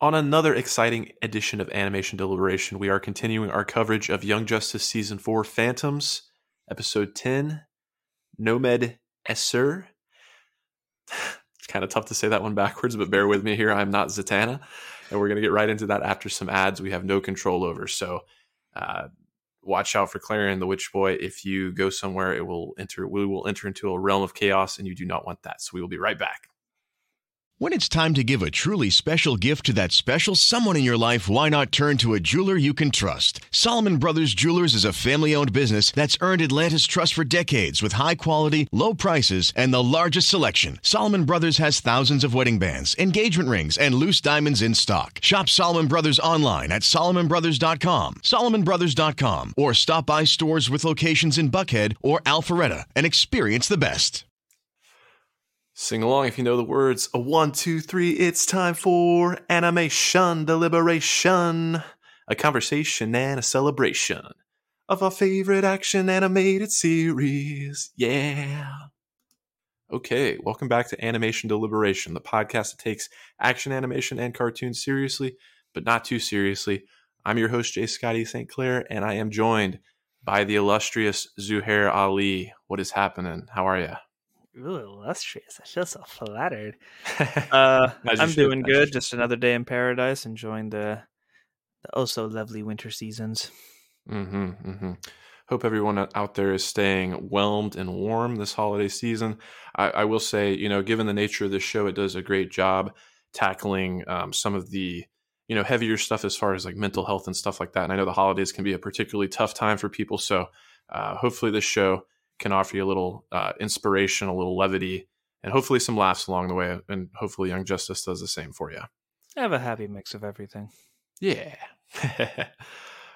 On another exciting edition of Animation Deliberation, we are continuing our coverage of Young Justice Season 4 Phantoms, Episode 10, Nomed Esser. It's kind of tough to say that one backwards, but bear with me here. I'm not Zatanna, and we're going to get right into that after some ads we have no control over. So, uh, watch out for Klarion the Witch Boy. If you go somewhere, it will enter. We will enter into a realm of chaos, and you do not want that. So we will be right back. When it's time to give a truly special gift to that special someone in your life, why not turn to a jeweler you can trust? Solomon Brothers Jewelers is a family owned business that's earned Atlanta's trust for decades with high quality, low prices, and the largest selection. Solomon Brothers has thousands of wedding bands, engagement rings, and loose diamonds in stock. Shop Solomon Brothers online at SolomonBrothers.com, SolomonBrothers.com, or stop by stores with locations in Buckhead or Alpharetta and experience the best. Sing along if you know the words. A one, two, three. It's time for animation deliberation, a conversation and a celebration of our favorite action animated series. Yeah. Okay, welcome back to Animation Deliberation, the podcast that takes action animation and cartoons seriously, but not too seriously. I'm your host, J Scotty St. Clair, and I am joined by the illustrious Zuhair Ali. What is happening? How are you? Ooh, illustrious. I feel so flattered. Uh, I'm doing good. Just another day in paradise, enjoying the the oh so lovely winter seasons. Mm-hmm, mm-hmm. Hope everyone out there is staying whelmed and warm this holiday season. I, I will say, you know, given the nature of this show, it does a great job tackling um, some of the you know heavier stuff as far as like mental health and stuff like that. And I know the holidays can be a particularly tough time for people, so uh, hopefully this show can offer you a little uh, inspiration, a little levity, and hopefully some laughs along the way. And hopefully, Young Justice does the same for you. I have a happy mix of everything. Yeah.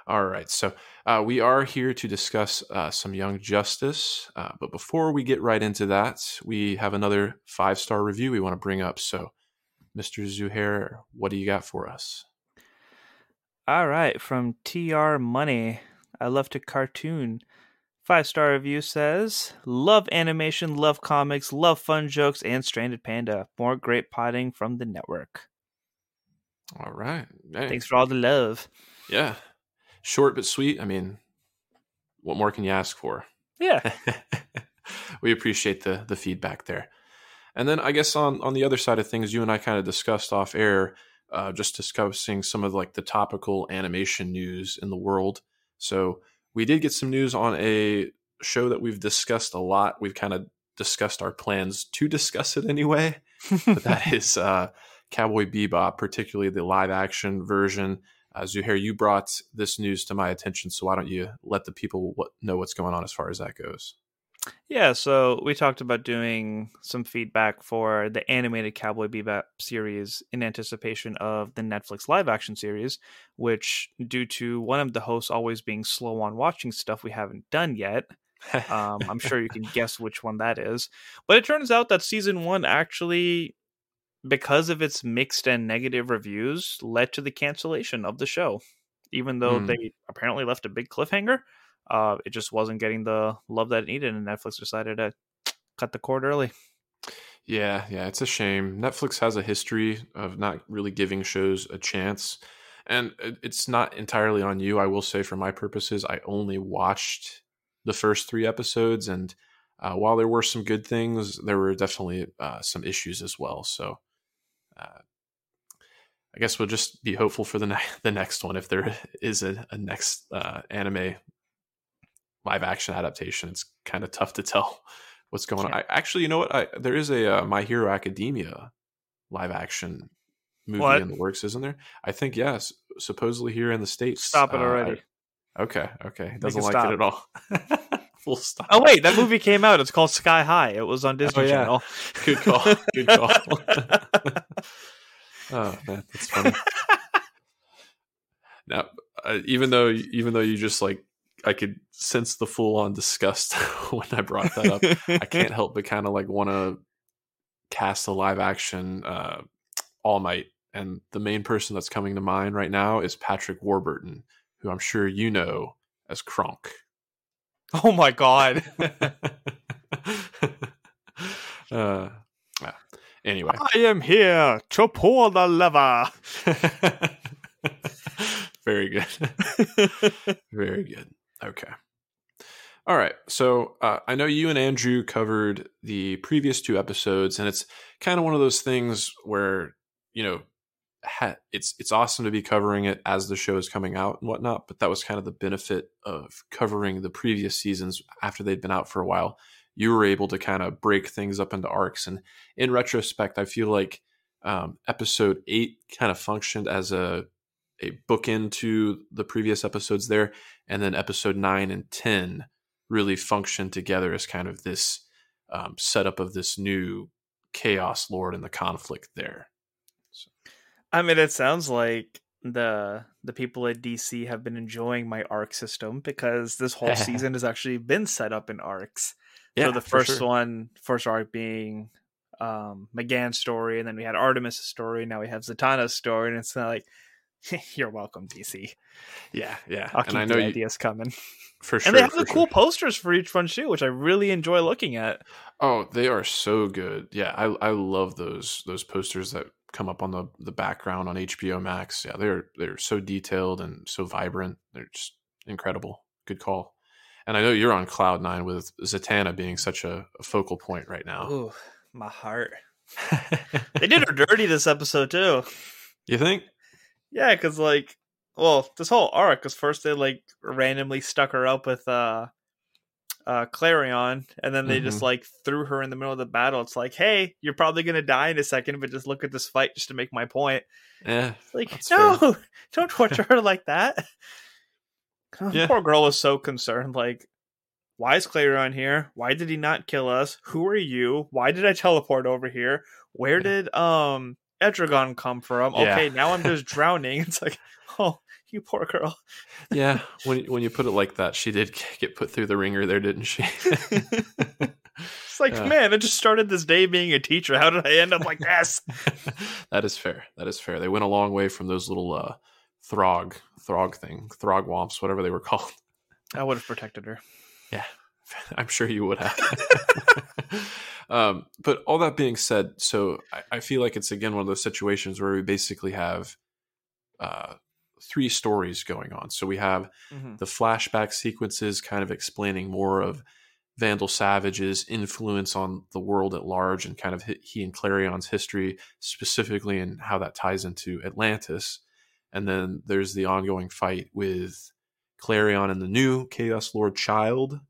All right. So uh, we are here to discuss uh, some Young Justice. Uh, but before we get right into that, we have another five star review we want to bring up. So, Mr. Zuhair, what do you got for us? All right. From TR Money, I love to cartoon. Five star review says, Love animation, love comics, love fun jokes, and Stranded Panda. More great potting from the network. All right. Hey. Thanks for all the love. Yeah. Short but sweet. I mean, what more can you ask for? Yeah. we appreciate the the feedback there. And then I guess on on the other side of things, you and I kind of discussed off air, uh, just discussing some of like the topical animation news in the world. So we did get some news on a show that we've discussed a lot. We've kind of discussed our plans to discuss it anyway. but that is uh, Cowboy Bebop, particularly the live action version. Uh, Zuhair, you brought this news to my attention, so why don't you let the people know what's going on as far as that goes? Yeah, so we talked about doing some feedback for the animated Cowboy Bebop series in anticipation of the Netflix live action series, which, due to one of the hosts always being slow on watching stuff we haven't done yet, um, I'm sure you can guess which one that is. But it turns out that season one actually, because of its mixed and negative reviews, led to the cancellation of the show, even though mm. they apparently left a big cliffhanger uh, it just wasn't getting the love that it needed, and Netflix decided to cut the cord early. Yeah, yeah, it's a shame. Netflix has a history of not really giving shows a chance. And it's not entirely on you. I will say, for my purposes, I only watched the first three episodes. And uh, while there were some good things, there were definitely uh, some issues as well. So uh, I guess we'll just be hopeful for the, ne- the next one if there is a, a next uh, anime live action adaptation, it's kind of tough to tell what's going on. I, actually, you know what? I, there is a uh, My Hero Academia live action movie what? in the works, isn't there? I think yes. Supposedly here in the states. Stop it uh, already. I, okay, okay. Doesn't like stop. it at all. Full stop. Oh wait, that movie came out. It's called Sky High. It was on Disney oh, yeah. Channel. Good call. Good call. oh man, that's funny. now, uh, even though even though you just like I could sense the full on disgust when I brought that up. I can't help but kind of like want to cast a live action uh, All Might, and the main person that's coming to mind right now is Patrick Warburton, who I'm sure you know as Kronk. Oh my god. uh, yeah. Anyway, I am here to pull the lever. very good. very good. Okay. All right. So uh, I know you and Andrew covered the previous two episodes, and it's kind of one of those things where you know ha- it's it's awesome to be covering it as the show is coming out and whatnot. But that was kind of the benefit of covering the previous seasons after they'd been out for a while. You were able to kind of break things up into arcs, and in retrospect, I feel like um, episode eight kind of functioned as a a bookend to the previous episodes there, and then episode nine and ten really function together as kind of this um, setup of this new chaos lord and the conflict there. So. I mean, it sounds like the the people at DC have been enjoying my arc system because this whole season has actually been set up in arcs. Yeah, so the first sure. one, first arc being um M'gann's story, and then we had Artemis' story. Now we have Zatanna's story, and it's not like You're welcome, DC. Yeah, yeah. I'll keep and I know the ideas coming. For sure. And they have the sure. cool posters for each one too, which I really enjoy looking at. Oh, they are so good. Yeah, I I love those those posters that come up on the the background on HBO Max. Yeah, they're they're so detailed and so vibrant. They're just incredible. Good call. And I know you're on cloud nine with Zatanna being such a, a focal point right now. Ooh, my heart. they did her dirty this episode too. You think? Yeah, because like, well, this whole arc, because first they like randomly stuck her up with uh, uh, Klarion, and then they mm-hmm. just like threw her in the middle of the battle. It's like, hey, you're probably gonna die in a second, but just look at this fight just to make my point. Yeah, like no, fair. don't torture her like that. Yeah. Poor girl was so concerned. Like, why is Klarion here? Why did he not kill us? Who are you? Why did I teleport over here? Where did um Etrigan come from? Yeah. Okay, now I'm just drowning. It's like, oh, you poor girl. yeah, when when you put it like that, she did get put through the ringer there, didn't she? it's like, uh, man, I just started this day being a teacher. How did I end up like this? that is fair. That is fair. They went a long way from those little uh, throg, throg thing, throg womps, whatever they were called. I would have protected her. Yeah, I'm sure you would have. Um, but all that being said, so I, I, feel like it's again one of those situations where we basically have uh, three stories going on. So we have mm-hmm. the flashback sequences kind of explaining more of Vandal Savage's influence on the world at large and kind of he and Klarion's history, specifically and how that ties into Atlantis. And then there's the ongoing fight with Klarion and the new Chaos Lord child,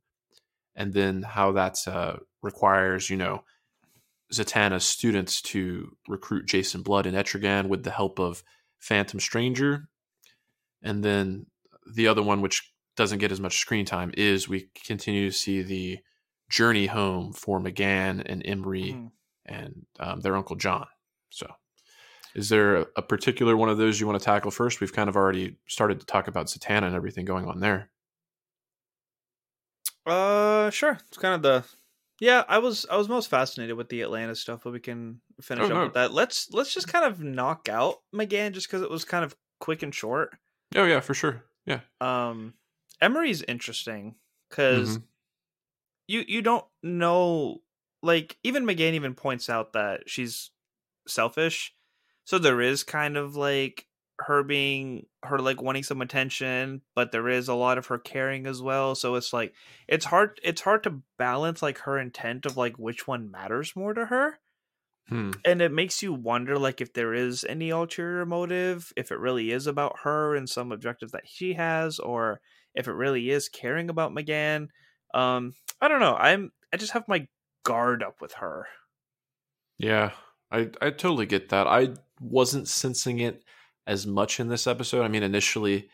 and then how that's uh, requires, you know, Zatanna's students to recruit Jason Blood and Etrigan with the help of Phantom Stranger. And then the other one, which doesn't get as much screen time, is we continue to see the journey home for M'gann and Emery mm. and um, their Uncle John. So, is there a, a, particular one of those you want to tackle first? We've kind of already started to talk about Zatanna and everything going on there. Uh, sure. It's kind of the yeah, I was I was most fascinated with the Atlanta stuff, but we can finish oh, up no. with that. Let's let's just kind of knock out M'gann just because it was kind of quick and short. Oh yeah, for sure. Yeah. Um, Emery's interesting because mm-hmm. you you don't know like even M'gann even points out that she's selfish, so there is kind of like her being her like wanting some attention but there is a lot of her caring as well so it's like it's hard it's hard to balance like her intent of like which one matters more to her. Hmm. and it makes you wonder like if there is any ulterior motive if it really is about her and some objectives that she has or if it really is caring about mcgann um i don't know i'm i just have my guard up with her. Yeah i i totally get that i wasn't sensing it as much in this episode. I mean, initially,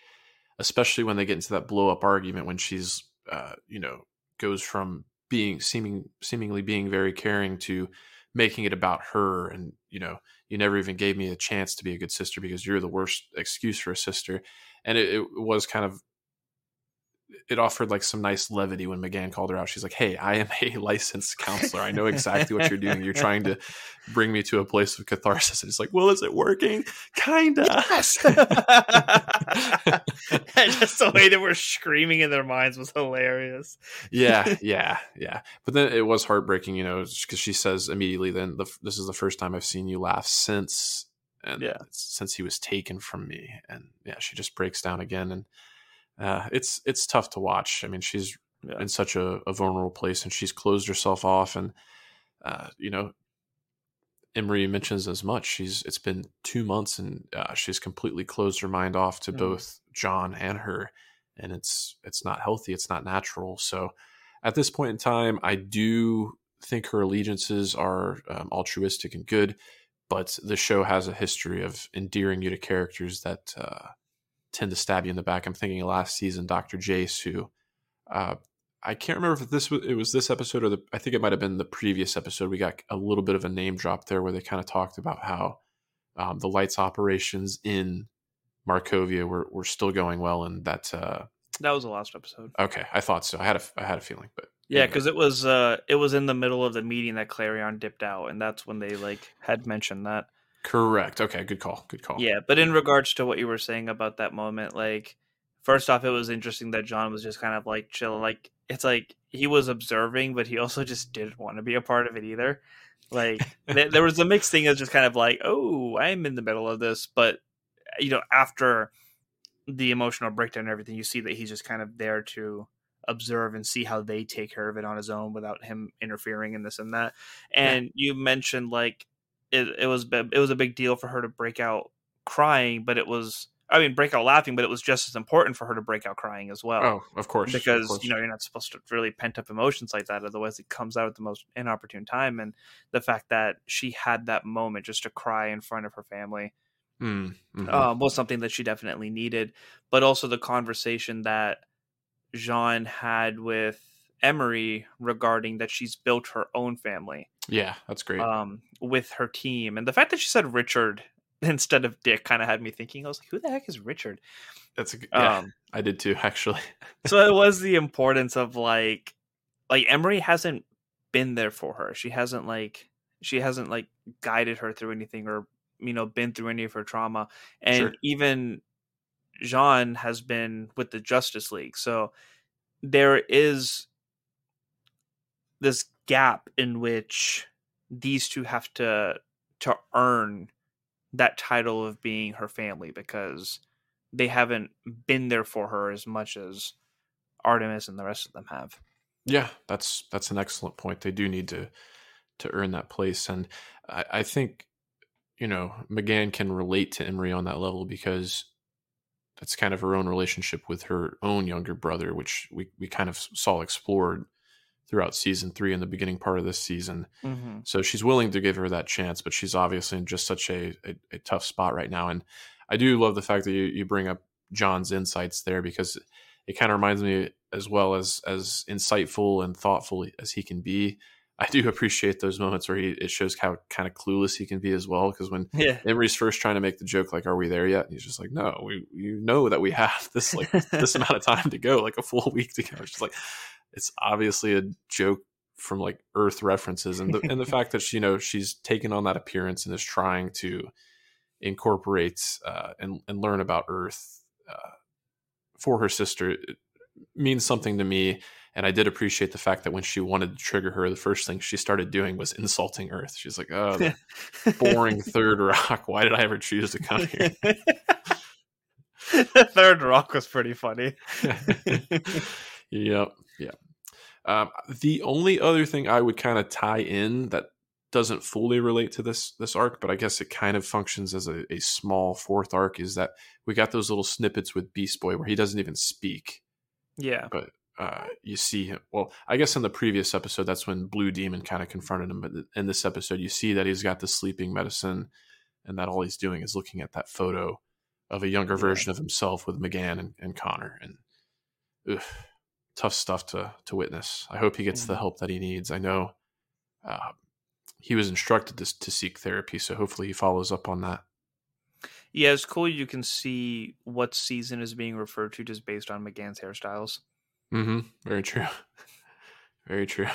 especially when they get into that blow up argument when she's, uh, you know, goes from being seeming seemingly being very caring to making it about her, and you know, you never even gave me a chance to be a good sister because you're the worst excuse for a sister, and it, it was kind of it offered like some nice levity when M'gann called her out. She's like, "Hey, I am a licensed counselor. I know exactly what you're doing. You're trying to bring me to a place of catharsis." And it's like, "Well, is it working? Kinda." Yes. Just the way they were screaming in their minds was hilarious. yeah, yeah, yeah. But then it was heartbreaking, you know, because she says immediately, "Then the, this is the first time I've seen you laugh since." And Yeah. since he was taken from me, and yeah, she just breaks down again, and uh, it's it's tough to watch. I mean, she's Yeah. in such a, a vulnerable place, and she's closed herself off, and uh, you know, Emery mentions as much. She's it's been two months, and uh, she's completely closed her mind off to Mm. both John and her, and it's it's not healthy. It's not natural. So, at this point in time, I do think her allegiances are um, altruistic and good, but the show has a history of endearing you to characters that uh, tend to stab you in the back. I'm thinking last season, Doctor Jace, who uh, I can't remember if this was it was this episode or the I think it might have been the previous episode. We got a little bit of a name drop there where they kind of talked about how um, the lights operations in Markovia were, were still going well, and that uh, That was the last episode. okay, I thought so. I had a I had a feeling, but Yeah, anyway. because it was uh it was in the middle of the meeting that Klarion dipped out, and that's when they like had mentioned that. Correct. Okay, good call. Good call. Yeah, but in regards to what you were saying about that moment, like first off, it was interesting that John was just kind of like chill. Like it's like he was observing, but he also just didn't want to be a part of it either. Like th- there was a mixed thing of just kind of like, oh, I'm in the middle of this, but you know, after the emotional breakdown and everything, you see that he's just kind of there to observe and see how they take care of it on his own without him interfering in this and that. And you mentioned like it, it was it was a big deal for her to break out crying, but it was I mean break out laughing, but it was just as important for her to break out crying as well. Oh, of course. of because course. you know you're not supposed to really pent up emotions like that, otherwise it comes out at the most inopportune time. And the fact that she had that moment just to cry in front of her family Mm, mhm. um, was something that she definitely needed. But also the conversation that Jean had with Emery regarding that she's built her own family yeah, that's great. um, with her team, and the fact that she said Richard instead of Dick kind of had me thinking. I was like, "Who the heck is Richard?" that's a. Yeah, Um, I did too. Actually. so it was the importance of like, like Emery hasn't been there for her. She hasn't like she hasn't like guided her through anything or you know been through any of her trauma, and Sure. even Jean has been with the Justice League. So there is this gap in which these two have to to earn that title of being her family because they haven't been there for her as much as Artemis and the rest of them have. Yeah, that's that's an excellent point. They do need to to earn that place, and I, I think you know M'gann can relate to Emery on that level because that's kind of her own relationship with her own younger brother, which we we kind of saw explored throughout season three and the beginning part of this season. Mm-hmm. So she's willing to give her that chance, but she's obviously in just such a, a, a tough spot right now. And I do love the fact that you, you bring up John's insights there because it kind of reminds me as well as as insightful and thoughtful as he can be. I do appreciate those moments where he it shows how kind of clueless he can be as well. Because when Yeah. Emery's first trying to make the joke, like, "Are we there yet?" And he's just like, "No, we you know that we have this like this amount of time to go, like a full week to go." Just like it's obviously a joke from like Earth references, and the and the fact that she, you know she's taken on that appearance and is trying to incorporate uh, and and learn about Earth uh, for her sister it means something to me. And I did appreciate the fact that when she wanted to trigger her, the first thing she started doing was insulting Earth. She's like, "Oh, boring third rock. Why did I ever choose to come here?" the third rock was pretty funny. yep. Um, the only other thing I would kind of tie in that doesn't fully relate to this this arc, but I guess it kind of functions as a, a small fourth arc, is that we got those little snippets with Beast Boy where he doesn't even speak, yeah. but uh, you see him. Well, I guess in the previous episode, that's when Blue Demon kind of confronted him, but in this episode, you see that he's got the sleeping medicine, and that all he's doing is looking at that photo of a younger version of himself with M'gann and, and Connor, and ugh, tough stuff to to witness. I hope he gets the Mhm. help that he needs. I know uh, he was instructed to, to seek therapy, so hopefully he follows up on that. Yeah, it's cool you can see what season is being referred to just based on M'gann's hairstyles. Mm-hmm. Very true. Very true.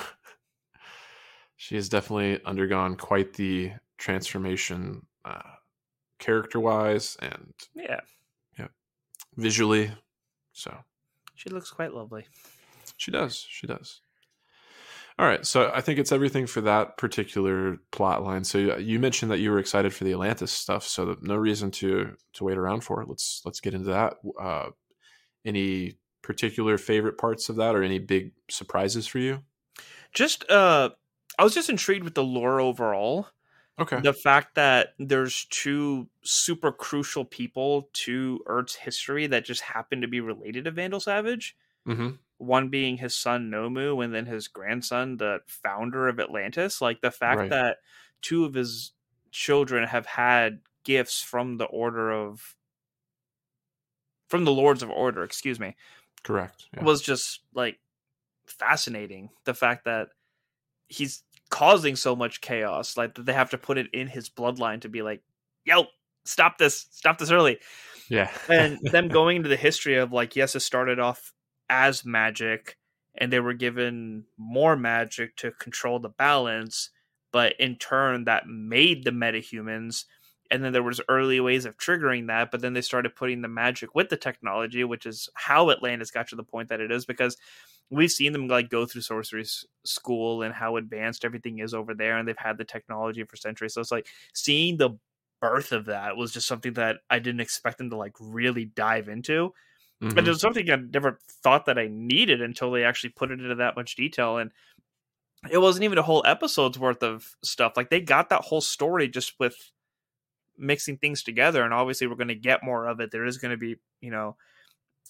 She has definitely undergone quite the transformation, uh, character-wise and yeah, Yeah, visually. So she looks quite lovely. She does. She does. All right, so I think it's everything for that particular plot line. So you mentioned that you were excited for the Atlantis stuff, so no reason to to wait around for it. Let's let's get into that. Uh, any particular favorite parts of that, or any big surprises for you? Just uh, I was just intrigued with the lore overall. Okay. the fact that there's two super crucial people to Earth's history that just happen to be related to Vandal Savage. Mm-hmm. One being his son Nomu, and then his grandson, the founder of Atlantis. Like the fact Right. that two of his children have had gifts from the Order of, from the Lords of Order, excuse me, Correct. Yeah. was just like fascinating. The fact that he's causing so much chaos, like that they have to put it in his bloodline to be like, "Yo, stop this! Stop this early!" yeah. And them going into the history of like, yes, it started off as magic, and they were given more magic to control the balance, but in turn, that made the metahumans. And then there was early ways of triggering that, but then they started putting the magic with the technology, which is how Atlantis got to the point that it is. Because we've seen them like go through sorcery school and how advanced everything is over there, and they've had the technology for centuries. So it's like seeing the birth of that was just something that I didn't expect them to like really dive into. Mhm. And it was something I never thought that I needed until they actually put it into that much detail. And it wasn't even a whole episode's worth of stuff. Like they got that whole story just with mixing things together. And obviously, we're going to get more of it. There is going to be, you know,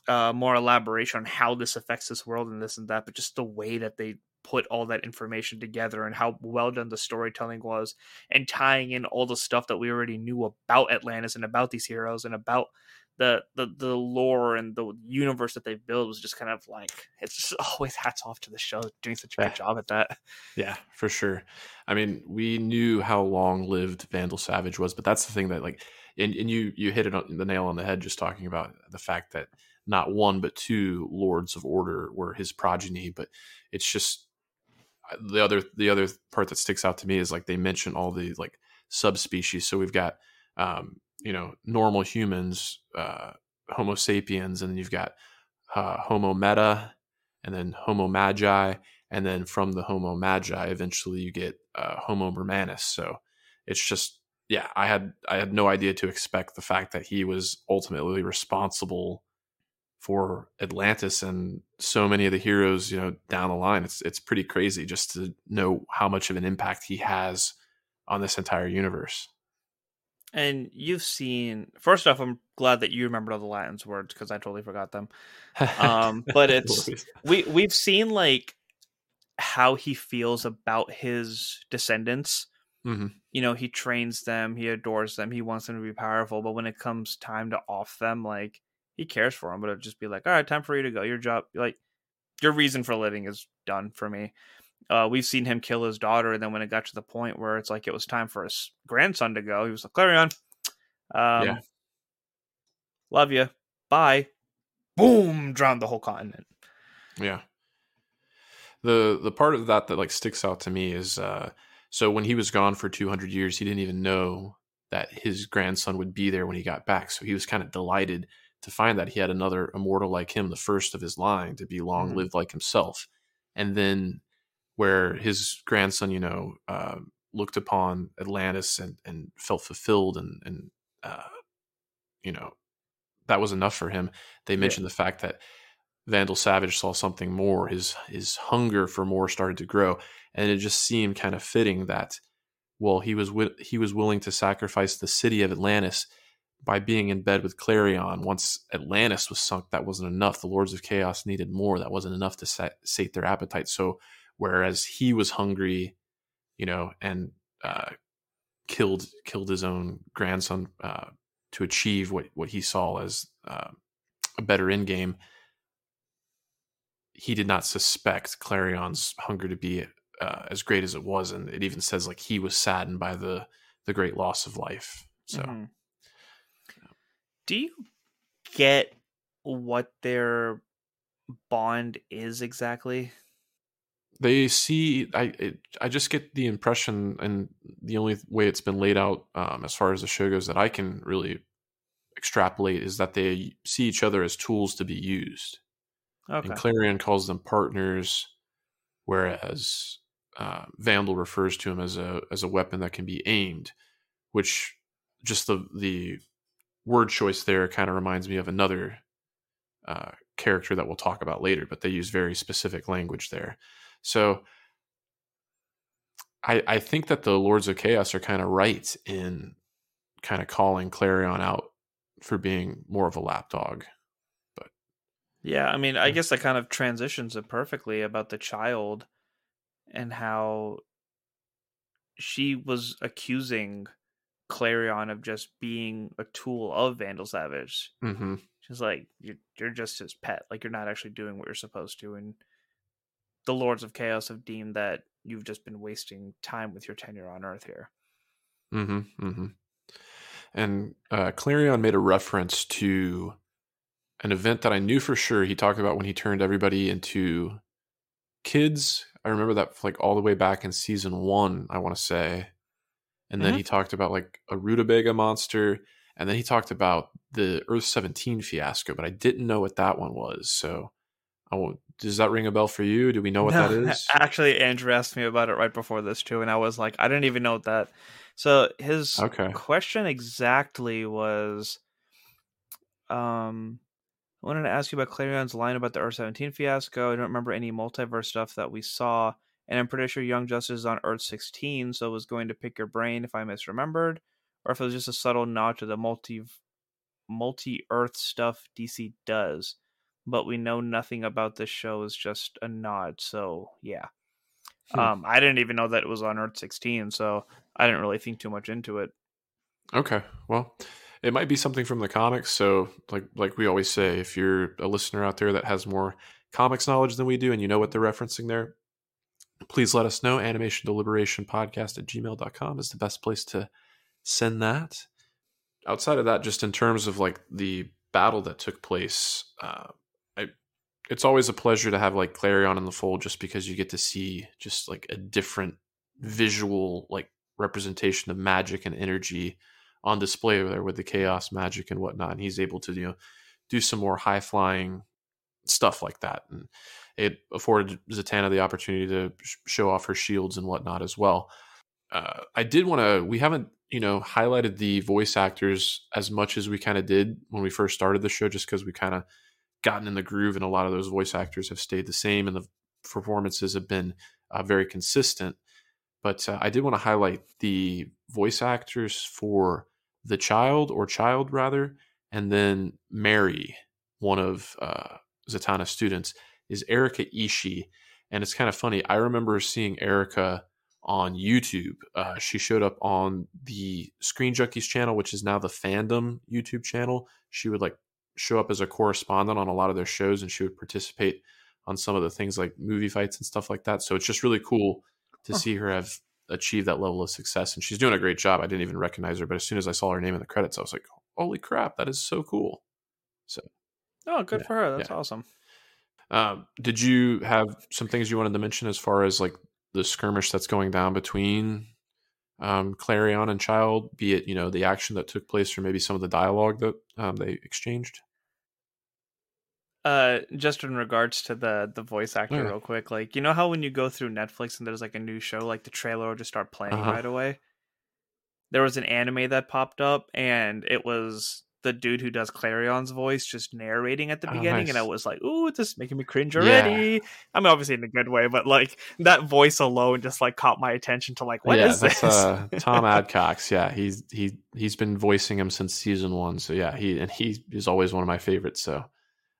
uh, more elaboration on how this affects this world and this and that. But just the way that they put all that information together and how well done the storytelling was and tying in all the stuff that we already knew about Atlantis and about these heroes and about the the, the lore and the universe that they built was just kind of like it's just always hats off to the show doing such a Yeah. good job at that. Yeah, for sure. I mean, we knew how long lived Vandal Savage was, but that's the thing that like, and, and you you hit it on the nail on the head just talking about the fact that not one but two Lords of Order were his progeny. But it's just uh, the other the other part that sticks out to me is like they mention all the like subspecies. So we've got um, you know normal humans, uh, Homo sapiens, and then you've got uh, Homo meta, and then Homo magi, and then from the Homo magi, eventually you get uh, Homo mermanus. So it's just yeah, I had I had no idea to expect the fact that he was ultimately responsible for Atlantis and so many of the heroes, you know, down the line. It's it's pretty crazy just to know how much of an impact he has on this entire universe. And you've seen first off, I'm glad that you remembered all the Latin's words because I totally forgot them. Um, but it's we we've seen like how he feels about his descendants. hmm You know, he trains them, he adores them, he wants them to be powerful. But when it comes time to off them, like he cares for them, but it'll just be like, all right, time for you to go. Your job, like your reason for living, is done for me. Uh, we've seen him kill his daughter, and then when it got to the point where it's like it was time for his grandson to go, he was like, "Klarion, um, Yeah. love you, bye." Boom, drowned the whole continent. Yeah. The the part of that that like sticks out to me is uh so when he was gone for 200 years he didn't even know that his grandson would be there when he got back. So he was kind of delighted to find that he had another immortal like him, the first of his line to be long Mhm. lived like himself. And then where his grandson, you know, uh, looked upon Atlantis and, and felt fulfilled and, and uh, you know, that was enough for him. They mentioned the fact that Vandal Savage saw something more. His his hunger for more started to grow, and it just seemed kind of fitting that, well, he was wi- he was willing to sacrifice the city of Atlantis by being in bed with Klarion. Once Atlantis was sunk, that wasn't enough. The Lords of Chaos needed more. That wasn't enough to sat, sate their appetite. So, whereas he was hungry, you know, and uh, killed killed his own grandson uh, to achieve what what he saw as uh, a better end game he did not suspect Klarion's hunger to be uh, as great as it was, and it even says like he was saddened by the the great loss of life. So Mhm. Do you get what they're bond is exactly they see i it, i just get the impression and the only way it's been laid out um, as far as the show goes that i can really extrapolate is that they see each other as tools to be used. Okay. And clarion calls them partners whereas uh, vandal refers to him as a as a weapon that can be aimed which just the the word choice there kind of reminds me of another uh, character that we'll talk about later but they use very specific language there so I, I think that the Lords of Chaos are kind of right in kind of calling Klarion out for being more of a lapdog. But yeah, I mean, I guess that kind of transitions it perfectly about the child and how she was accusing Klarion of just being a tool of Vandal Savage. mm-hmm. She's like, you're, you're just his pet. Like, you're not actually doing what you're supposed to. And the Lords of Chaos have deemed that you've just been wasting time with your tenure on Earth here. Mm-hmm. Mm-hmm. And uh, Klarion made a reference to an event that I knew for sure. He talked about when he turned everybody into kids. I remember that like all the way back in season one, I want to say. And then Mhm. he talked about like a rutabaga monster. And then he talked about the Earth 17 fiasco, but I didn't know what that one was. So I won't, does that ring a bell for you? Do we know what that No, is? Actually, Andrew asked me about it right before this too, and I was like, I didn't even know what that. So his Okay. question exactly was, um, I wanted to ask you about Klarion's line about the Earth Seventeen fiasco. I don't remember any multiverse stuff that we saw, and I'm pretty sure Young Justice is on Earth Sixteen, so I was going to pick your brain if I misremembered, or if it was just a subtle nod to the multi multi Earth stuff DC does but we know nothing about this show is just a nod. So yeah, Hmm. um, I didn't even know that it was on Earth 16, so I didn't really think too much into it. Okay. Well, it might be something from the comics. So, like like we always say, if you're a listener out there that has more comics knowledge than we do and you know what they're referencing there, please let us know. Animation Deliberation Podcast at gmail.com is the best place to send that. Outside of that, just in terms of like the battle that took place, uh, it's always a pleasure to have like Klarion in the fold just because you get to see just like a different visual like representation of magic and energy on display there with the chaos magic and whatnot. And he's able to, you know, do some more high flying stuff like that. And it afforded Zatanna the opportunity to sh- show off her shields and whatnot as well. Uh, I did want to, we haven't, you know, highlighted the voice actors as much as we kind of did when we first started the show, just because we kind of gotten in the groove and a lot of those voice actors have stayed the same and the performances have been uh, very consistent. But uh, I did want to highlight the voice actors for the child or child rather, and then Mary, one of uh, Zatanna's students, is Erica Ishii. And it's kind of funny. I remember seeing Erica on YouTube. Uh, she showed up on the Screen Junkies channel, which is now the Fandom YouTube channel. She would like show up as a correspondent on a lot of their shows, and she would participate on some of the things like movie fights and stuff like that. So it's just really cool to Huh. see her have achieved that level of success, and she's doing a great job. I didn't even recognize her, but as soon as I saw her name in the credits, I was like, "Holy crap, that is so cool!" So Oh, good Yeah, for her. That's yeah. awesome. um, did you have some things you wanted to mention as far as like the skirmish that's going down between um, Klarion and Child, be it you know the action that took place or maybe some of the dialogue that um, they exchanged? Uh, just in regards to the the voice actor, Yeah. real quick, like you know how when you go through Netflix and there's like a new show, like the trailer will just start playing Uh-huh. right away. There was an anime that popped up, and it was the dude who does Klarion's voice just narrating at the Oh, beginning, and I was like, "Ooh, this is making me cringe Yeah. already." I mean, obviously in a good way, but like that voice alone just like caught my attention to like, what yeah, is this? uh, Thom Adcox. Yeah, he's he he's been voicing him since season one. So yeah, he and he is always one of my favorites. So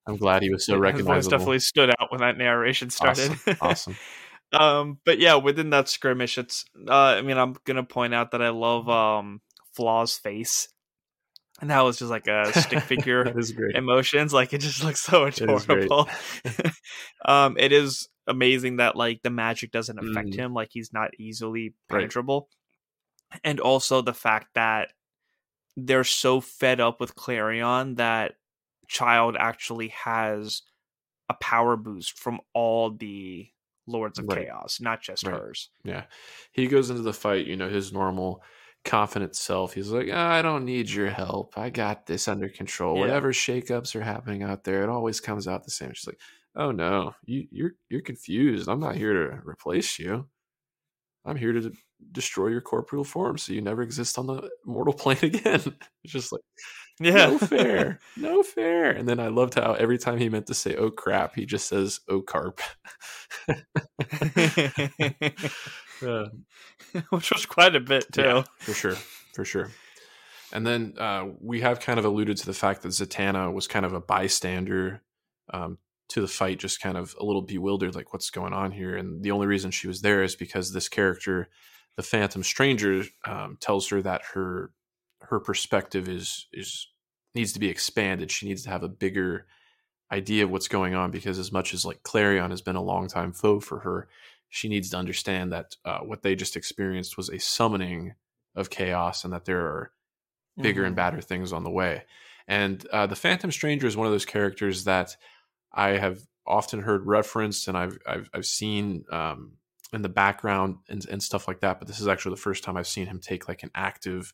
I'm glad he was so His voice recognizable. definitely stood out when that narration started. Awesome. awesome. um but yeah within that skirmish it's uh i mean i'm gonna point out that i love um flaw's face and that was just like a stick figure that is great. emotions like it just looks so It is adorable um it is amazing that like the magic doesn't affect Mhm. him like he's not easily Right. penetrable and also the fact that they're so fed up with clarion that child actually has a power boost from all the Lords of Right. Chaos, not just Right. hers. Yeah. He goes into the fight, you know, his normal confident self. He's like, "Ah, I don't need your help. I got this under control. Yeah. Whatever shakeups are happening out there, it always comes out the same. She's like, Oh no, you, you're you're confused. I'm not here to replace you. I'm here to destroy your corporeal form so you never exist on the mortal plane again. it's just like Yeah, no fair, no fair. And then I loved how every time he meant to say "oh crap," he just says "oh carp." Uh, Which was quite a bit too. Yeah, for sure, for sure. And then uh, we have kind of alluded to the fact that Zatanna was kind of a bystander um, to the fight, just kind of a little bewildered, like what's going on here. And the only reason she was there is because this character, the Phantom Stranger, um, tells her that her her perspective is is needs to be expanded. She needs to have a bigger idea of what's going on because as much as like Klarion has been a longtime foe for her, she needs to understand that uh, what they just experienced was a summoning of chaos and that there are bigger and Mhm. badder things on the way. And uh, the Phantom Stranger is one of those characters that I have often heard referenced and I've I've, I've seen um, in the background and, and stuff like that. But this is actually the first time I've seen him take like an active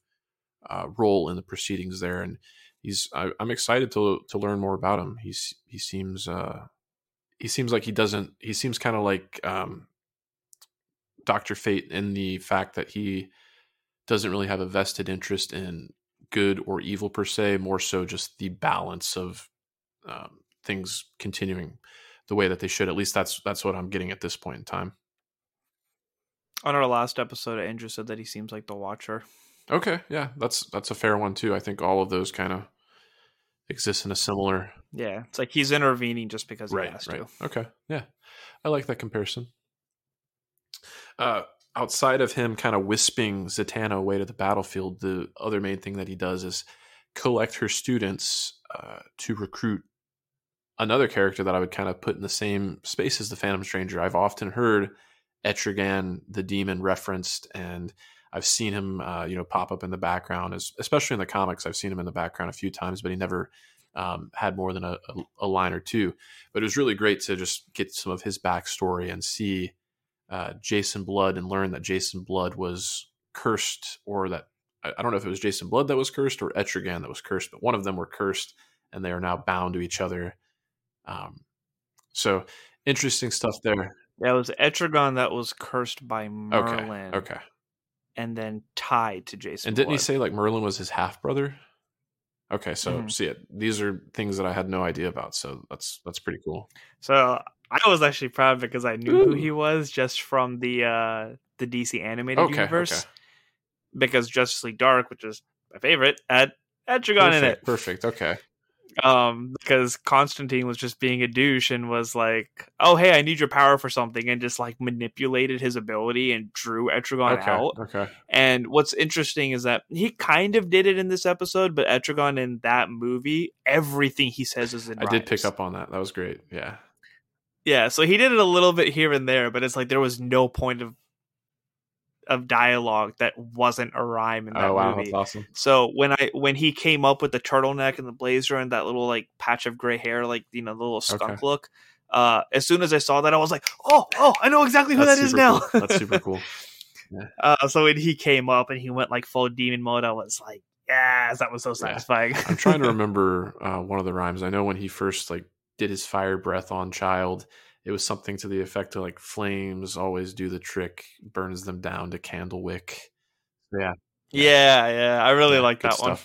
uh, role in the proceedings there, and he's I, I'm excited to to learn more about him. He's he seems uh, he seems like he doesn't he seems kind of like um, Doctor Fate in the fact that he doesn't really have a vested interest in good or evil per se, more so just the balance of um, things continuing the way that they should. At least that's that's what I'm getting at this point in time. On our last episode, Andrew said that he seems like the Watcher. Okay, yeah, that's that's a fair one too. I think all of those kind of exist in a similar Yeah, it's like he's intervening just because he right, has right. to. Okay, yeah, I like that comparison. Uh, outside of him kind of wisping Zatanna away to the battlefield, the other main thing that he does is collect her students uh, to recruit another character that I would kind of put in the same space as the Phantom Stranger. I've often heard Etrigan, the demon, referenced, and I've seen him, uh, you know, pop up in the background, as, especially in the comics. I've seen him in the background a few times, but he never um, had more than a, a, a line or two. But it was really great to just get some of his backstory and see uh, Jason Blood and learn that Jason Blood was cursed, or that I, don't know if it was Jason Blood that was cursed or Etrigan that was cursed, but one of them were cursed, and they are now bound to each other. Um, so interesting stuff there. Yeah, it was Etrigan that was cursed by Merlin okay. and then tied to Jason. And didn't he say like Merlin was his half brother? Okay, so Mhm. see it. These are things that I had no idea about. So that's that's pretty cool. So I was actually proud because I knew who he was just from the uh the DC animated Okay, universe. okay. Because Justice League Dark, which is my favorite, had Etrigan in it. Perfect. Okay. Um, because Constantine was just being a douche and was like, "Oh, hey, I need your power for something," and just like manipulated his ability and drew Etrigan Okay. out. Okay. And what's interesting is that he kind of did it in this episode, but Etrigan in that movie, everything he says is in I did pick up on that. That was great. Yeah. Yeah, so he did it a little bit here and there, but it's like there was no point of of dialogue that wasn't a rhyme in that Oh wow, movie. that's awesome. So when I when he came up with the turtleneck and the blazer and that little like patch of gray hair, like you know the little skunk Okay. look, uh, as soon as I saw that, I was like, oh, oh, I know exactly who That's that is now. cool. That's super cool. uh, so when he came up and he went like full demon mode, I was like, yes, that was so Yeah. satisfying. I'm trying to remember uh, one of the rhymes. I know when he first like did his fire breath on child, it was something to the effect of like flames always do the trick, burns them down to candle wick. Yeah, yeah, yeah, I really yeah, like that one.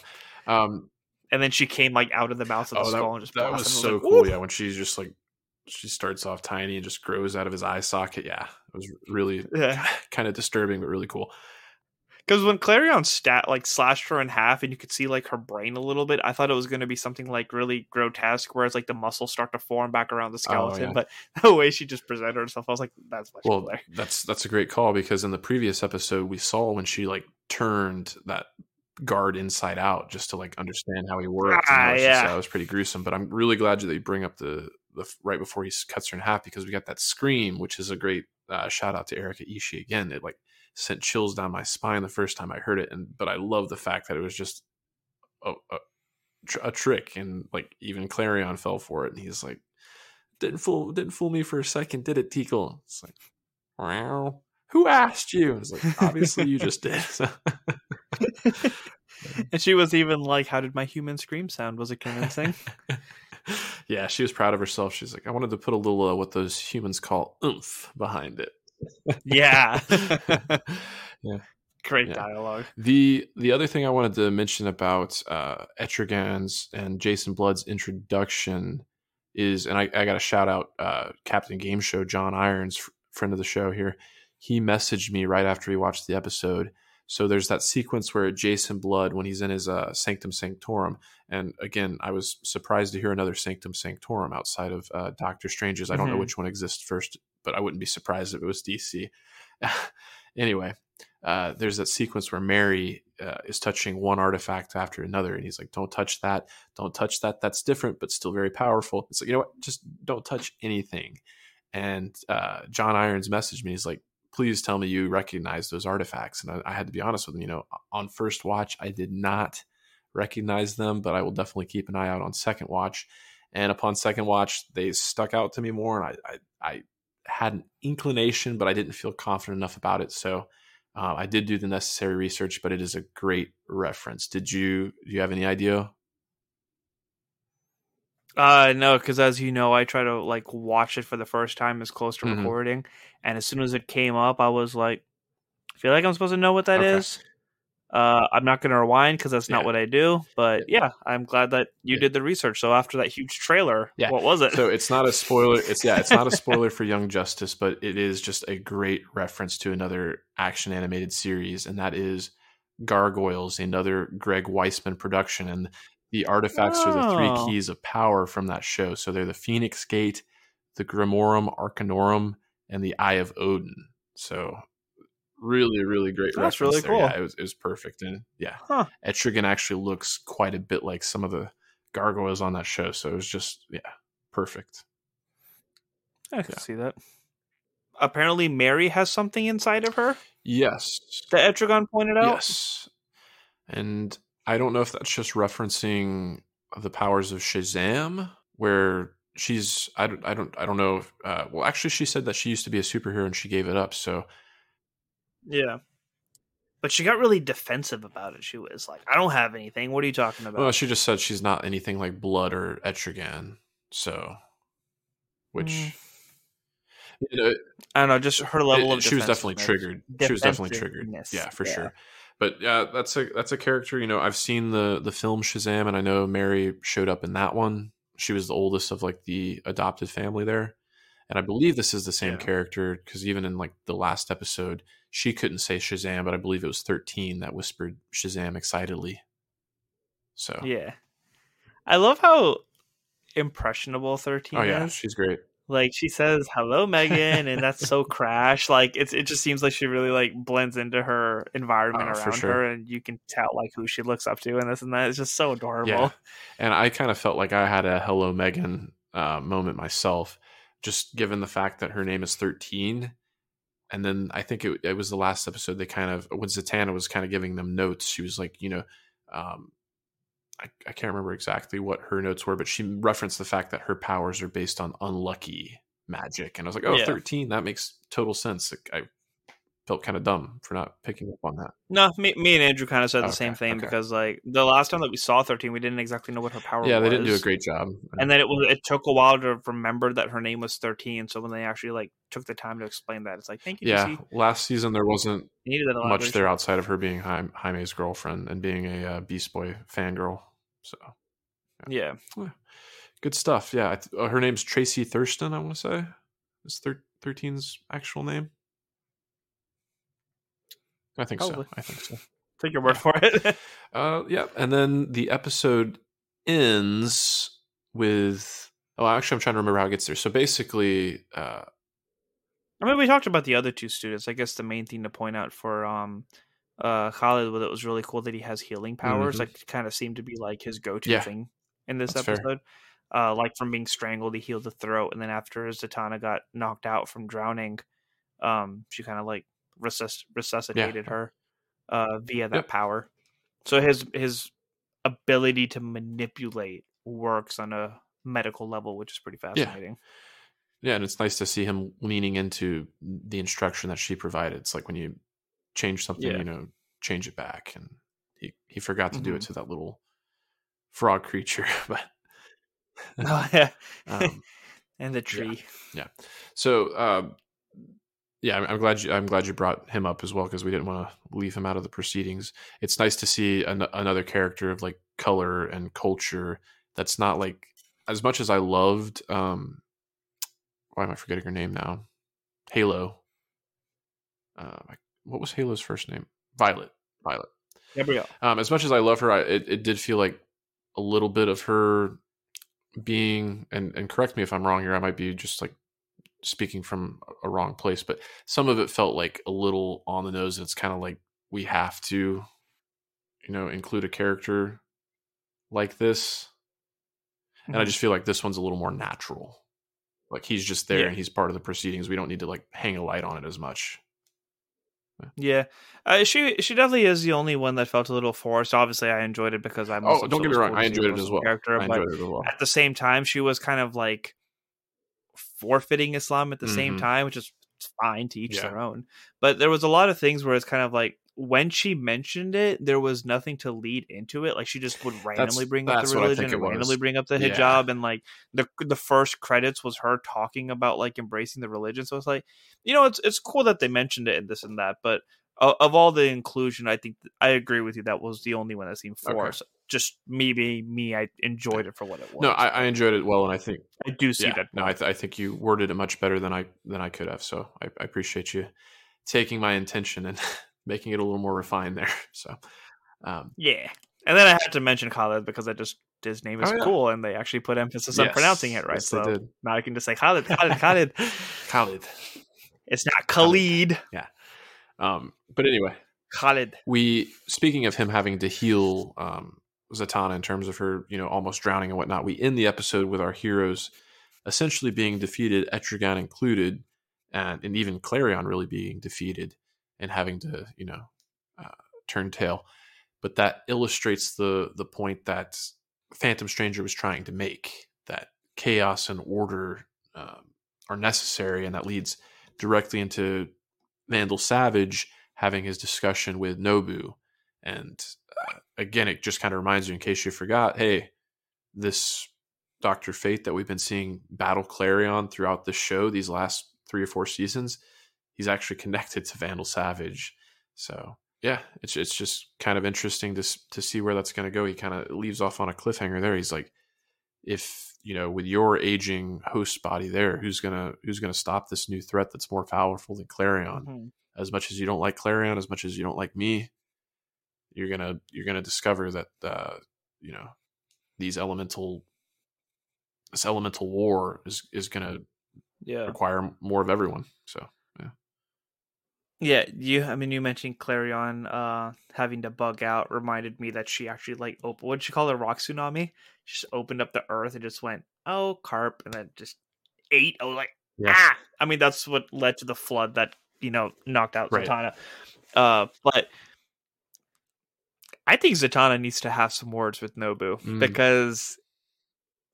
Um, And then she came like out of the mouth of the oh, skull that, and just that was so like, cool. Yeah, when she's just like she starts off tiny and just grows out of his eye socket. Yeah, it was really Yeah. kind of disturbing, but really cool. Because when Klarion stat like slashed her in half and you could see like her brain a little bit, I thought it was going to be something like really grotesque, whereas like the muscles start to form back around the skeleton. Oh, yeah. But the way she just presented herself, I was like, that's Well, that's that's a great call because in the previous episode we saw when she like turned that guard inside out just to like understand how he works. Ah, yeah. that was pretty gruesome. But I'm really glad that you bring up the the right before he cuts her in half because we got that scream, which is a great uh, shout out to Erica Ishii again. It like sent chills down my spine the first time I heard it, and but I love the fact that it was just a, a, tr- a trick, and like even Klarion fell for it, and he's like. didn't fool didn't fool me for a second, did it, Teekl? It's like, wow. Who asked you? It's like, obviously you just did. and she was even like, "How did my human scream sound? Was it convincing?" yeah, she was proud of herself. She's like, I wanted to put a little uh, what those humans call oomph behind it. Yeah. yeah. Great Yeah. dialogue. The the other thing I wanted to mention about uh, Etrigan's and Jason Blood's introduction is, and I, I got to shout out uh, Captain Game Show John Irons, f- friend of the show here. He messaged me right after he watched the episode. So there's that sequence where Jason Blood, when he's in his uh, Sanctum Sanctorum, and again, I was surprised to hear another Sanctum Sanctorum outside of uh, Doctor Strange's. I don't know Mhm. which one exists first, but I wouldn't be surprised if it was DC. anyway, uh, there's that sequence where Mary uh, is touching one artifact after another, and he's like, "Don't touch that! Don't touch that! That's different, but still very powerful." It's like, you know what? Just don't touch anything. And uh, John Irons messaged me. He's like, "Please tell me you recognize those artifacts." And I, I had to be honest with him. You know, on first watch, I did not recognize them, but I will definitely keep an eye out on second watch. And upon second watch, they stuck out to me more, and I, I, I had an inclination, but I didn't feel confident enough about it. So uh, I did do the necessary research, but it is a great reference. Did you? Do you have any idea? Uh no, because as you know, I try to like watch it for the first time as close to Mhm. recording, and as soon as it came up, I was like, I feel like I'm supposed to know what that is. Uh, I'm not going to rewind because that's not Yeah. what I do. But yeah, I'm glad that you Yeah. did the research. So after that huge trailer, Yeah. what was it? So it's not a spoiler. It's yeah, it's not a spoiler for Young Justice, but it is just a great reference to another action animated series, and that is Gargoyles, another Greg Weisman production, and the artifacts are the three keys of power from that show. So they're the Phoenix Gate, the Grimorum Arcanorum, and the Eye of Odin. So really, really great That's really there. cool. Yeah, it was it was perfect, and yeah, Huh. Etrigan actually looks quite a bit like some of the gargoyles on that show. So it was just yeah, perfect. I can Yeah. see that. Apparently, Mary has something inside of her Yes. that Etrigan pointed out. Yes. And I don't know if that's just referencing the powers of Shazam, where she's I don't I don't I don't know. If, uh, well, actually, she said that she used to be a superhero and she gave it up. So Yeah. But she got really defensive about it. She was like, I don't have anything. What are you talking about? well, she just said she's not anything like Blood or Etrigan. So, which Mm. you know, I don't know, just her level it- of she was definitely triggered. She was definitely triggered. Yeah, for yeah. sure. But yeah, that's a that's a character. You know, I've seen the the film Shazam, and I know Mary showed up in that one. She was the oldest of like the adopted family there, and I believe this is the same Yeah. character because even in like the last episode, she couldn't say Shazam, but I believe it was thirteen that whispered Shazam excitedly. So Yeah. I love how impressionable 13 oh yeah, is. she's great. Like she says hello Megan and that's so crash. Like it's it just seems like she really like blends into her environment Oh, around sure. her and you can tell like who she looks up to and this and that. It's just so adorable. Yeah. And I kind of felt like I had a hello Megan uh, moment myself, just given the fact that her name is 13. And then I think it, it was the last episode they kind of, when Zatanna was kind of giving them notes, she was like, you know, um, I, I can't remember exactly what her notes were, but she referenced the fact that her powers are based on unlucky magic. And I was like, oh, Yeah. 13, that makes total sense. Like, I felt kind of dumb for not picking up on that. No, me, me and Andrew kind of said the same thing okay. because like the last time that we saw 13 we didn't exactly know what her power was. Yeah, was. they didn't do a great job. and then it was it took a while to remember that her name was 13 so when they actually like took the time to explain that it's like thank you yeah, DC. last season there wasn't much there outside of her being Jaime, Jaime's girlfriend and being a uh, Beast Boy fangirl. So yeah good stuff. Yeah, uh, her name's Traci Thurston. I want to say is thir- 13's actual name. I think Probably. so. I think so. take your word for it Uh, yeah, and then the episode ends with. Oh, actually, I'm trying to remember how it gets there. So basically, uh, I mean, we talked about the other two students. I guess the main thing to point out for um uh Khalid was it was really cool that he has healing powers. Mhm. Like kind of seemed to be like his go-to Yeah. thing in this That's fair. episode. Uh like from being strangled, he healed the throat, and then after Zatanna got knocked out from drowning, um, she kind of like resusc- resuscitated her uh via that Yep. power. So his his ability to manipulate works on a medical level, which is pretty fascinating. Yeah. yeah, and it's nice to see him leaning into the instruction that she provided. It's like when you change something, Yeah. you know, change it back, and he he forgot to do it Mhm. to that little frog creature, but. Oh, yeah. um, and the tree. Yeah. So, um, yeah, I'm, I'm glad you I'm glad you brought him up as well because we didn't want to leave him out of the proceedings. It's nice to see an, another character of like color and culture that's not like as much as I loved. Um, why am I forgetting her name now? Halo. Uh, what was Halo's first name? Violet. Violet. Gabrielle. Um, as much as I love her, I, it, it did feel like a little bit of her being, and, and correct me if I'm wrong here, I might be just like speaking from a wrong place, but some of it felt like a little on the nose. It's kind of like we have to, you know, include a character like this. And I Mhm. just feel like this one's a little more natural. Like he's just there Yeah. and he's part of the proceedings. We don't need to like hang a light on it as much. Yeah, uh, she she definitely is the only one that felt a little forced. Obviously, I enjoyed it because I'm. Oh, don't get me wrong. I enjoyed it as well. Character, I but enjoyed it as well. at the same time, she was kind of like forfeiting Islam at the same Mhm. time, which is fine to each Yeah. their own. But there was a lot of things where it's kind of like when she mentioned it, there was nothing to lead into it. Like she just would randomly bring up the religion think and it was. randomly bring up the Yeah. hijab, and like the the first credits was her talking about like embracing the religion. So it's like, you know, it's it's cool that they mentioned it and this and that, but of, of all the inclusion, I think I agree with you. That was the only one that seemed Okay. forced. Just me being me, I enjoyed it for what it was. No, I, I enjoyed it well, and I think I do see yeah, that. no, I, th- I think you worded it much better than I than I could have. So I, I appreciate you taking my intention and making it a little more refined there. So, um, Yeah. And then I had to mention Khalid because I just his name is Oh, yeah. cool and they actually put emphasis on yes, pronouncing it right. yes, so now I can just say Khalid, Khalid, Khalid. Khalid. it's not Khalid. Um, but anyway, Khalid. we speaking of him having to heal um, Zatanna in terms of her, you know, almost drowning and whatnot. We end the episode with our heroes essentially being defeated, Etrigan included, and and even Klarion really being defeated and having to, you know, uh, turn tail. But that illustrates the the point that Phantom Stranger was trying to make that chaos and order um, are necessary, and that leads directly into Vandal Savage having his discussion with Nabu. And uh, again, it just kind of reminds you, in case you forgot, hey, this Doctor Fate that we've been seeing battle Klarion throughout the show these last three or four seasons, he's actually connected to Vandal Savage. So yeah, it's it's just kind of interesting to to see where that's going to go. He kind of leaves off on a cliffhanger there. He's like, if you know, with your aging host body there, who's gonna who's gonna stop this new threat that's more powerful than Klarion? Mhm. as much as you don't like Klarion, as much as you don't like me, you're gonna you're gonna discover that uh, you know these elemental this elemental war is is gonna Yeah. require more of everyone. So Yeah, yeah. you I mean you mentioned Klarion uh having to bug out reminded me that she actually like open what'd she call it, rock tsunami? Just opened up the earth and just went, Oh, carp and then just ate. Oh, like, Yeah. ah I mean that's what led to the flood that, you know, knocked out Right. Zatanna. Uh but I think Zatanna needs to have some words with Nabu Mm. because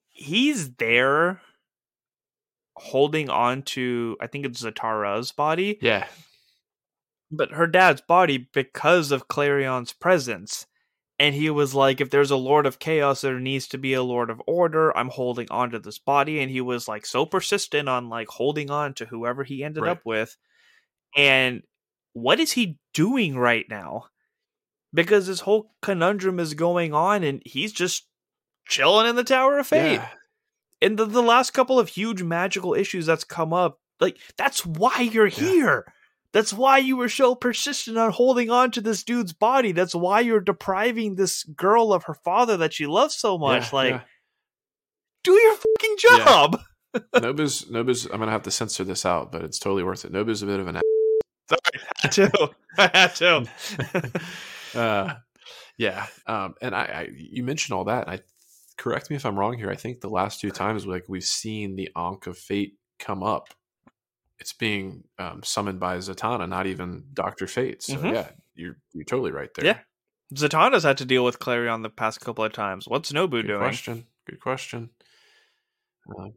he's there holding on to I think it's Zatara's body yeah, but her dad's body because of Klarion's presence. And he was like, if there's a Lord of Chaos, there needs to be a Lord of Order. I'm holding on to this body. And he was like so persistent on like holding on to whoever he ended Right. up with. And what is he doing right now? Because this whole conundrum is going on and he's just chilling in the Tower of Fate yeah, and the, the last couple of huge magical issues that's come up like that's why you're Yeah. here that's why you were so persistent on holding on to this dude's body that's why you're depriving this girl of her father that she loves so much yeah, like yeah. do your fucking Yeah. job Nabu's Nabu's. I'm gonna have to censor this out, but it's totally worth it. Nabu's a bit of an. sorry I had to i had to uh, yeah, um, and I, I you mentioned all that, and I correct me if I'm wrong here. I think the last two times like we've seen the Ankh of Fate come up, it's being um, summoned by Zatanna, not even Doctor Fate. So Mhm. yeah, you're you're totally right there. Yeah. Zatanna's had to deal with Klarion the past couple of times. What's Nabu good doing? question. Good question. Uh,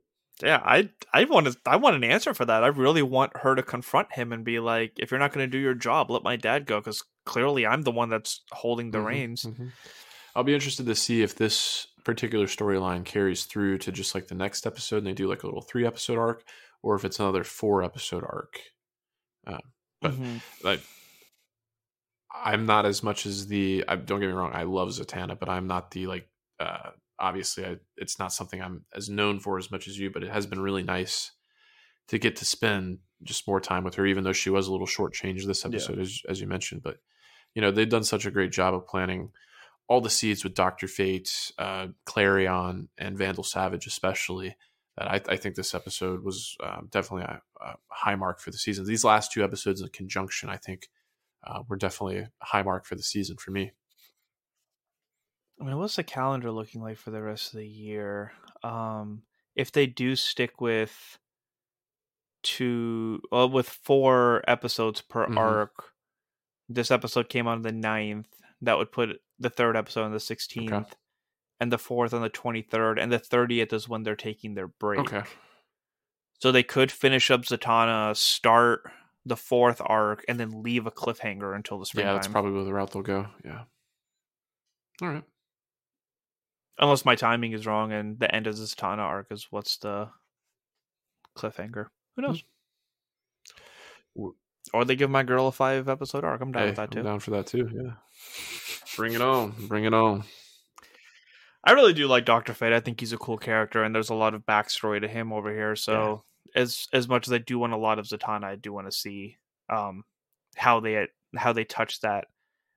yeah, I I want to I want an answer for that. I really want her to confront him and be like, if you're not going to do your job, let my dad go because clearly I'm the one that's holding the mhm, reins. mhm. I'll be interested to see if this particular storyline carries through to just like the next episode and they do like a little three episode arc, or if it's another four episode arc. Uh, but Mhm. like, I'm not as much as the. I, don't get me wrong, I love Zatanna, but I'm not the like. Uh, obviously, I, it's not something I'm as known for as much as you. But it has been really nice to get to spend just more time with her, even though she was a little shortchanged this Yeah. episode, as, as you mentioned. But you know, they've done such a great job of planning all the seeds with Doctor Fate, uh, Klarion, and Vandal Savage, especially. That I, I think this episode was um, definitely a, a high mark for the season. These last two episodes in conjunction, I think, uh, were definitely a high mark for the season for me. I mean, what's the calendar looking like for the rest of the year? Um, if they do stick with two, well, with four episodes per Mhm. arc, this episode came on the 9th. That would put the third episode on the 16th, and the fourth on the 23rd, and the 30th is when they're taking their break. Okay. So they could finish up Zatanna, start the fourth arc, and then leave a cliffhanger until the springtime. Yeah, that's probably the route they'll go. Yeah. All right. Unless my timing is wrong and the end of the Zatanna arc is what's the cliffhanger. Who hmm. knows? W- Or they give my girl a five episode arc. I'm down Hey, with that too. I'm down for that too. Yeah. Bring it on. Bring it on. I really do like Doctor Fate. I think he's a cool character, and there's a lot of backstory to him over here. So as as much as I do want a lot of Zatanna, I do want to see um how they how they touch that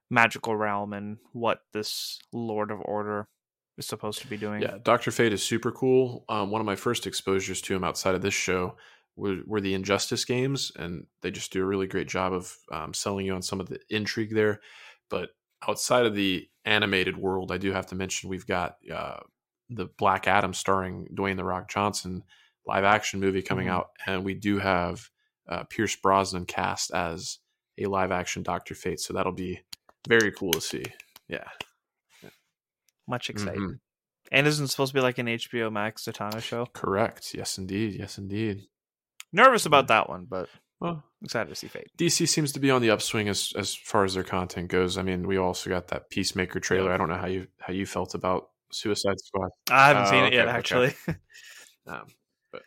magical realm and what this Lord of Order is supposed to be doing. Yeah, Doctor Fate is super cool. Um, one of my first exposures to him outside of this show were, were the Injustice games, and they just do a really great job of um, selling you on some of the intrigue there. But outside of the animated world, I do have to mention we've got uh, the Black Adam starring Dwayne the Rock Johnson live action movie coming Mhm. out, and we do have uh, Pierce Brosnan cast as a live action Doctor Fate, so that'll be very cool to see. Yeah, Much excited. Mhm. And isn't supposed to be like an HBO Max Zatanna show? correct. Yes, indeed. Yes, indeed. Nervous about that one, but Well, excited to see Fate. DC seems to be on the upswing as as far as their content goes. I mean, we also got that Peacemaker trailer. I don't know how you how you felt about Suicide Squad. I haven't Oh, seen it okay, yet, okay. actually. Um, but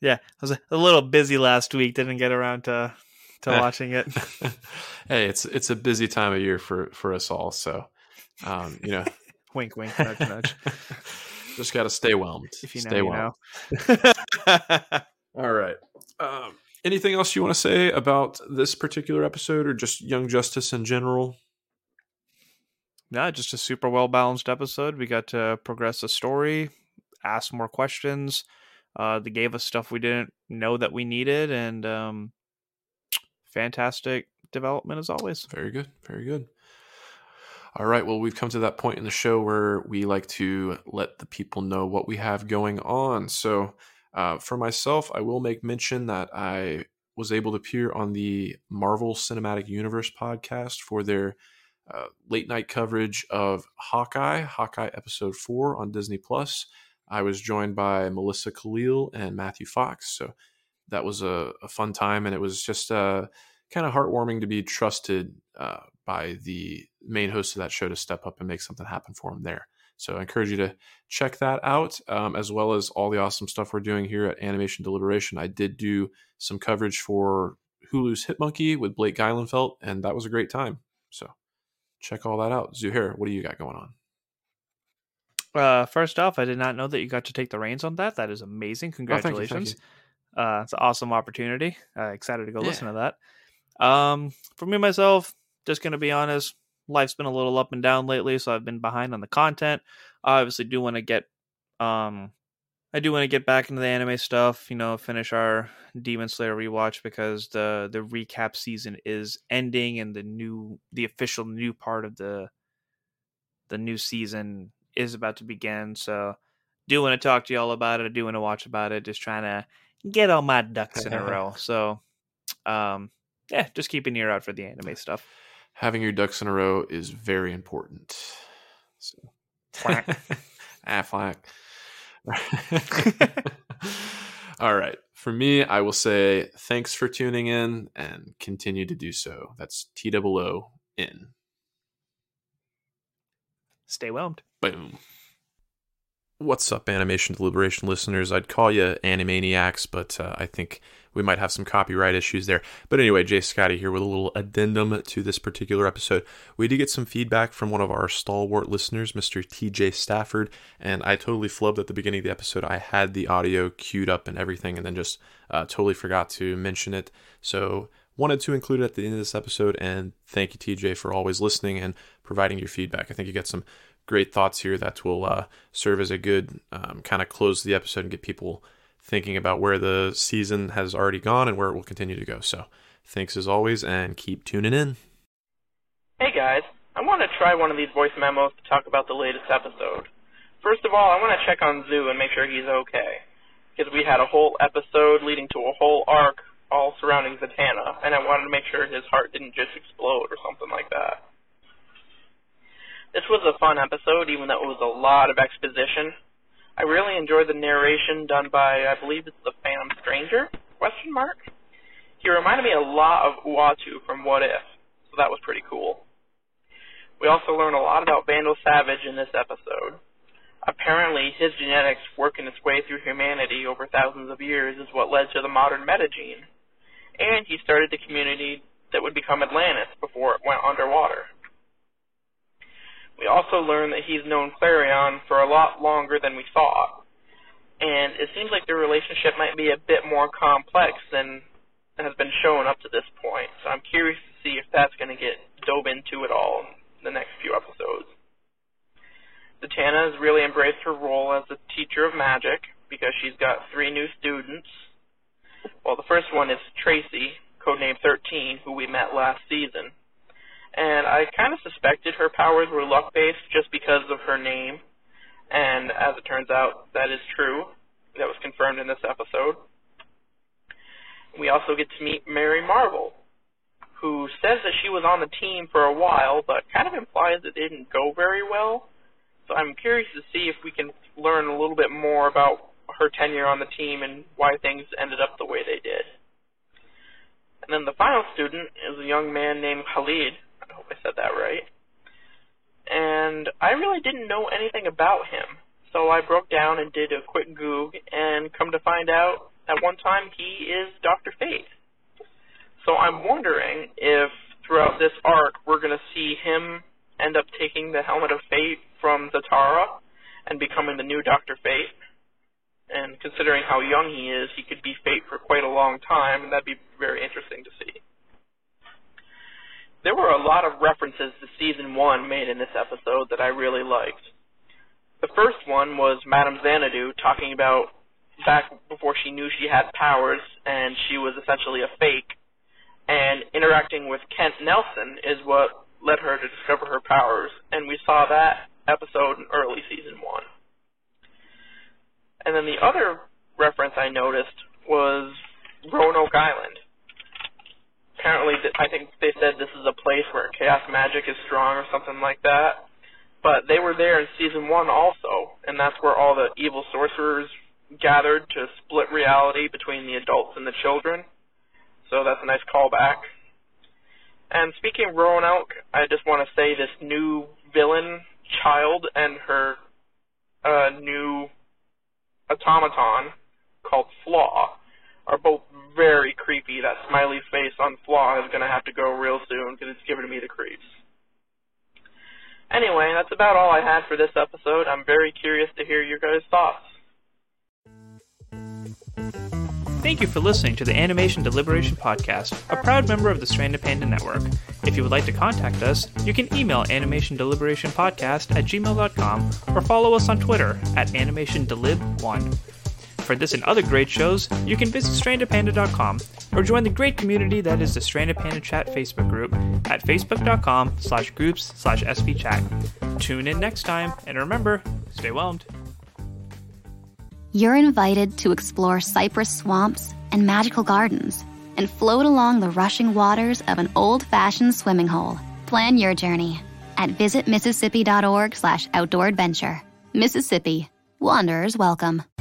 yeah, I was a, a little busy last week. Didn't get around to to Eh. watching it. hey, it's it's a busy time of year for for us all. So, um, you know, wink, wink, nudge, nudge. just got to stay whelmed. If you know, stay you whelmed. know. All right. Um, anything else you want to say about this particular episode, or just Young Justice in general? yeah, just a super well balanced episode. We got to progress the story, ask more questions. Uh, they gave us stuff we didn't know that we needed, and um, fantastic development as always. Very good. Very good. All right. Well, we've come to that point in the show where we like to let the people know what we have going on. So, uh, for myself, I will make mention that I was able to appear on the Marvel Cinematic Universe podcast for their uh, late night coverage of Hawkeye, Hawkeye episode four on Disney Plus. I was joined by Melissa Khalil and Matthew Fox. So, that was a, a fun time, and it was just uh, kind of heartwarming to be trusted uh, by the main host of that show to step up and make something happen for him there. So I encourage you to check that out, um, as well as all the awesome stuff we're doing here at Animation Deliberation. I did do some coverage for Hulu's Hit Monkey with Blake Geilenfeld, and that was a great time. So check all that out. Zuhair, what do you got going on? Uh, first off, I did not know that you got to take the reins on that. That is amazing. Oh, thank you, thank Congratulations. you. Uh, it's an awesome opportunity. Uh, excited to go Yeah. listen to that. Um, for me myself, just gonna be honest, life's been a little up and down lately, so I've been behind on the content. I obviously do want to get, um, I do want to get back into the anime stuff. You know, finish our Demon Slayer rewatch because the the recap season is ending and the new the official new part of the the new season is about to begin. So, do want to talk to y'all about it. I do want to watch about it. Just trying to get all my ducks in a row. So, um, yeah, just keep an ear out for the anime stuff. Having your ducks in a row is very important. So. Flack. ah. All right. For me, I will say thanks for tuning in and continue to do so. That's T O O in. Stay whelmed. Boom. What's up, Animation Deliberation listeners? I'd call you Animaniacs, but uh, I think we might have some copyright issues there. But anyway, J Scotty here with a little addendum to this particular episode. We did get some feedback from one of our stalwart listeners, Mr. TJ Stafford, and I totally flubbed at the beginning of the episode. I had the audio queued up and everything, and then just uh, totally forgot to mention it. So wanted to include it at the end of this episode, and thank you, TJ, for always listening and providing your feedback. I think you get some great thoughts here that will uh, serve as a good um, kind of close the episode and get people thinking about where the season has already gone and where it will continue to go. So, thanks as always, and keep tuning in. Hey guys, I want to try one of these voice memos to talk about the latest episode. First of all, I want to check on Zoo and make sure he's okay. Because we had a whole episode leading to a whole arc all surrounding Zatanna, and I wanted to make sure his heart didn't just explode or something like that. This was a fun episode, even though it was a lot of exposition. I really enjoyed the narration done by, I believe it's the Phantom Stranger? Question mark. He reminded me a lot of Uatu from What If, so that was pretty cool. We also learned a lot about Vandal Savage in this episode. Apparently, his genetics working its way through humanity over thousands of years is what led to the modern metagene. And he started the community that would become Atlantis before it went underwater. We also learn that he's known Klarion for a lot longer than we thought. And it seems like their relationship might be a bit more complex than has been shown up to this point. So I'm curious to see if that's going to get dove into at all in the next few episodes. Zatanna has really embraced her role as a teacher of magic because she's got three new students. Well, the first one is Traci, codenamed 13, who we met last season and I kind of suspected her powers were luck based just because of her name, and as it turns out, that is true. That was confirmed in this episode. We also get to meet Mary Marvel, who says that she was on the team for a while, but kind of implies it didn't go very well. So I'm curious to see if we can learn a little bit more about her tenure on the team and why things ended up the way they did. And then the final student is a young man named Khalid, I said that right. And I really didn't know anything about him. So I broke down and did a quick Goog, and come to find out, at one time he is Dr. Fate. So I'm wondering if throughout this arc we're going to see him end up taking the Helmet of Fate from Zatara and becoming the new Dr. Fate. And considering how young he is, he could be Fate for quite a long time, and that'd be very interesting to see there were a lot of references to season one made in this episode that I really liked. The first one was Madame Xanadu talking about back before she knew she had powers and she was essentially a fake, and interacting with Kent Nelson is what led her to discover her powers, and we saw that episode in early season one. And then the other reference I noticed was Roanoke Island apparently I think they said this is a place where chaos magic is strong or something like that. But they were there in season one also, and that's where all the evil sorcerers gathered to split reality between the adults and the children. So that's a nice callback. And speaking of Roanoke, I just want to say this new villain child and her uh, new automaton called Flaw are both very creepy. That smiley face on Flaw is going to have to go real soon because it's giving me the creeps. Anyway, that's about all I had for this episode. I'm very curious to hear your guys' thoughts. Thank you for listening to the Animation Deliberation Podcast, a proud member of the Stranded Panda Network. If you would like to contact us, you can email animationdeliberationpodcast at gmail.com or follow us on Twitter at animationdelib1. For this and other great shows, you can visit strandedpanda.com or join the great community that is the Stranded Panda Chat Facebook group at facebook.com slash groups slash svchat. Tune in next time, and remember, stay whelmed. You're invited to explore cypress swamps and magical gardens and float along the rushing waters of an old-fashioned swimming hole. Plan your journey at visitmississippi.org slash outdoor adventure. Mississippi Wanderers welcome.